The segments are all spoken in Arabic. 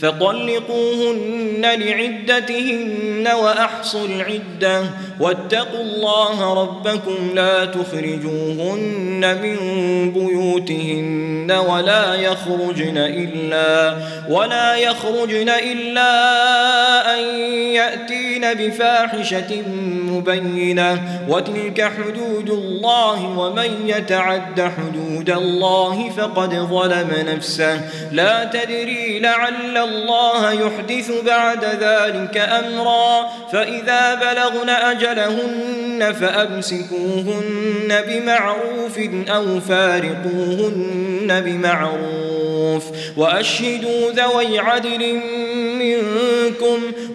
فطلقوهن لعدتهن وأحصوا العدة واتقوا الله ربكم لا تخرجوهن من بيوتهن ولا يخرجن إلا ولا يخرجن إلا أن يأتين بفاحشة مبينة وتلك حدود الله ومن يتعد حدود الله فقد ظلم نفسه لا تدري لعل الله يحدث بعد ذلك أمرا فإذا بلغن أجلهن فأمسكوهن بمعروف أو فارقوهن بمعروف وأشهدوا ذوي عدل منكم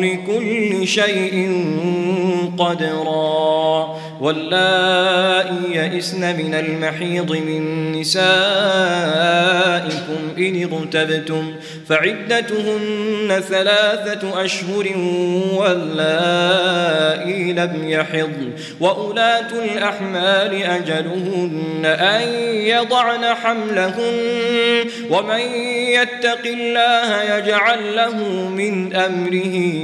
لكل شيء قدرا. واللائي يئسن من المحيض من نسائكم إن ارتبتم فعدتهن ثلاثة أشهر واللائي لم يحضن وأولاة الأحمال أجلهن أن يضعن حملهن ومن يتق الله يجعل له من أمره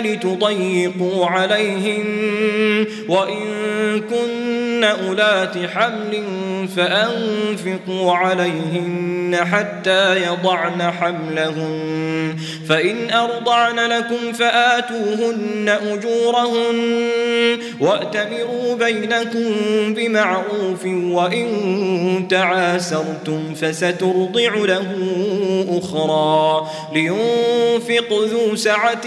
لتضيقوا عليهن وإن كن أولات حمل فأنفقوا عليهن حتى يضعن حملهن فإن أرضعن لكم فآتوهن أجورهن وأتمروا بينكم بمعروف وإن تعاسرتم فسترضع له أخرى لينفق ذو سعة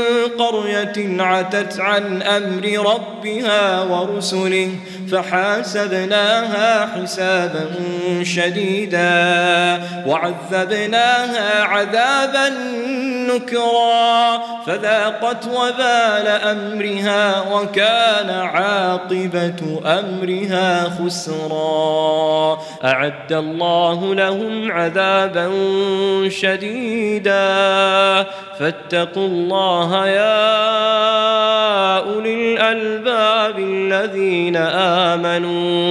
قرية عتت عن أمر ربها ورسله فحاسبناها حسابا شديدا وعذبناها عذابا نكرا فذاقت وبال أمرها وكان عاقبة أمرها خسرا أعد الله لهم عذابا شديدا فاتقوا الله يا اولي الالباب الذين آمنوا.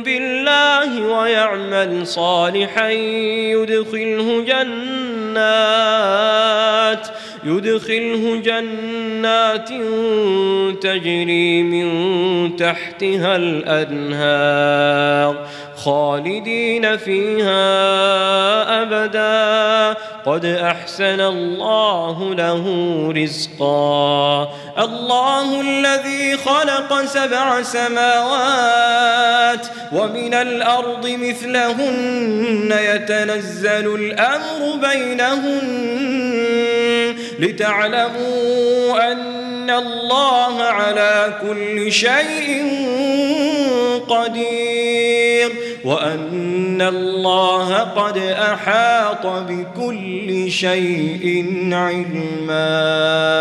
بالله ويعمل صالحا يدخله جنات يدخله جنات تجري من تحتها الأنهار. خالدين فيها أبدا. قد أحسن الله له رزقا. الله الذي خلق سبع سماوات ومن الأرض مثلهن يتنزل الأمر بينهن. لتعلموا أن الله على كل شيء قدير. وأن الله قد أحاط بكل شيء علما.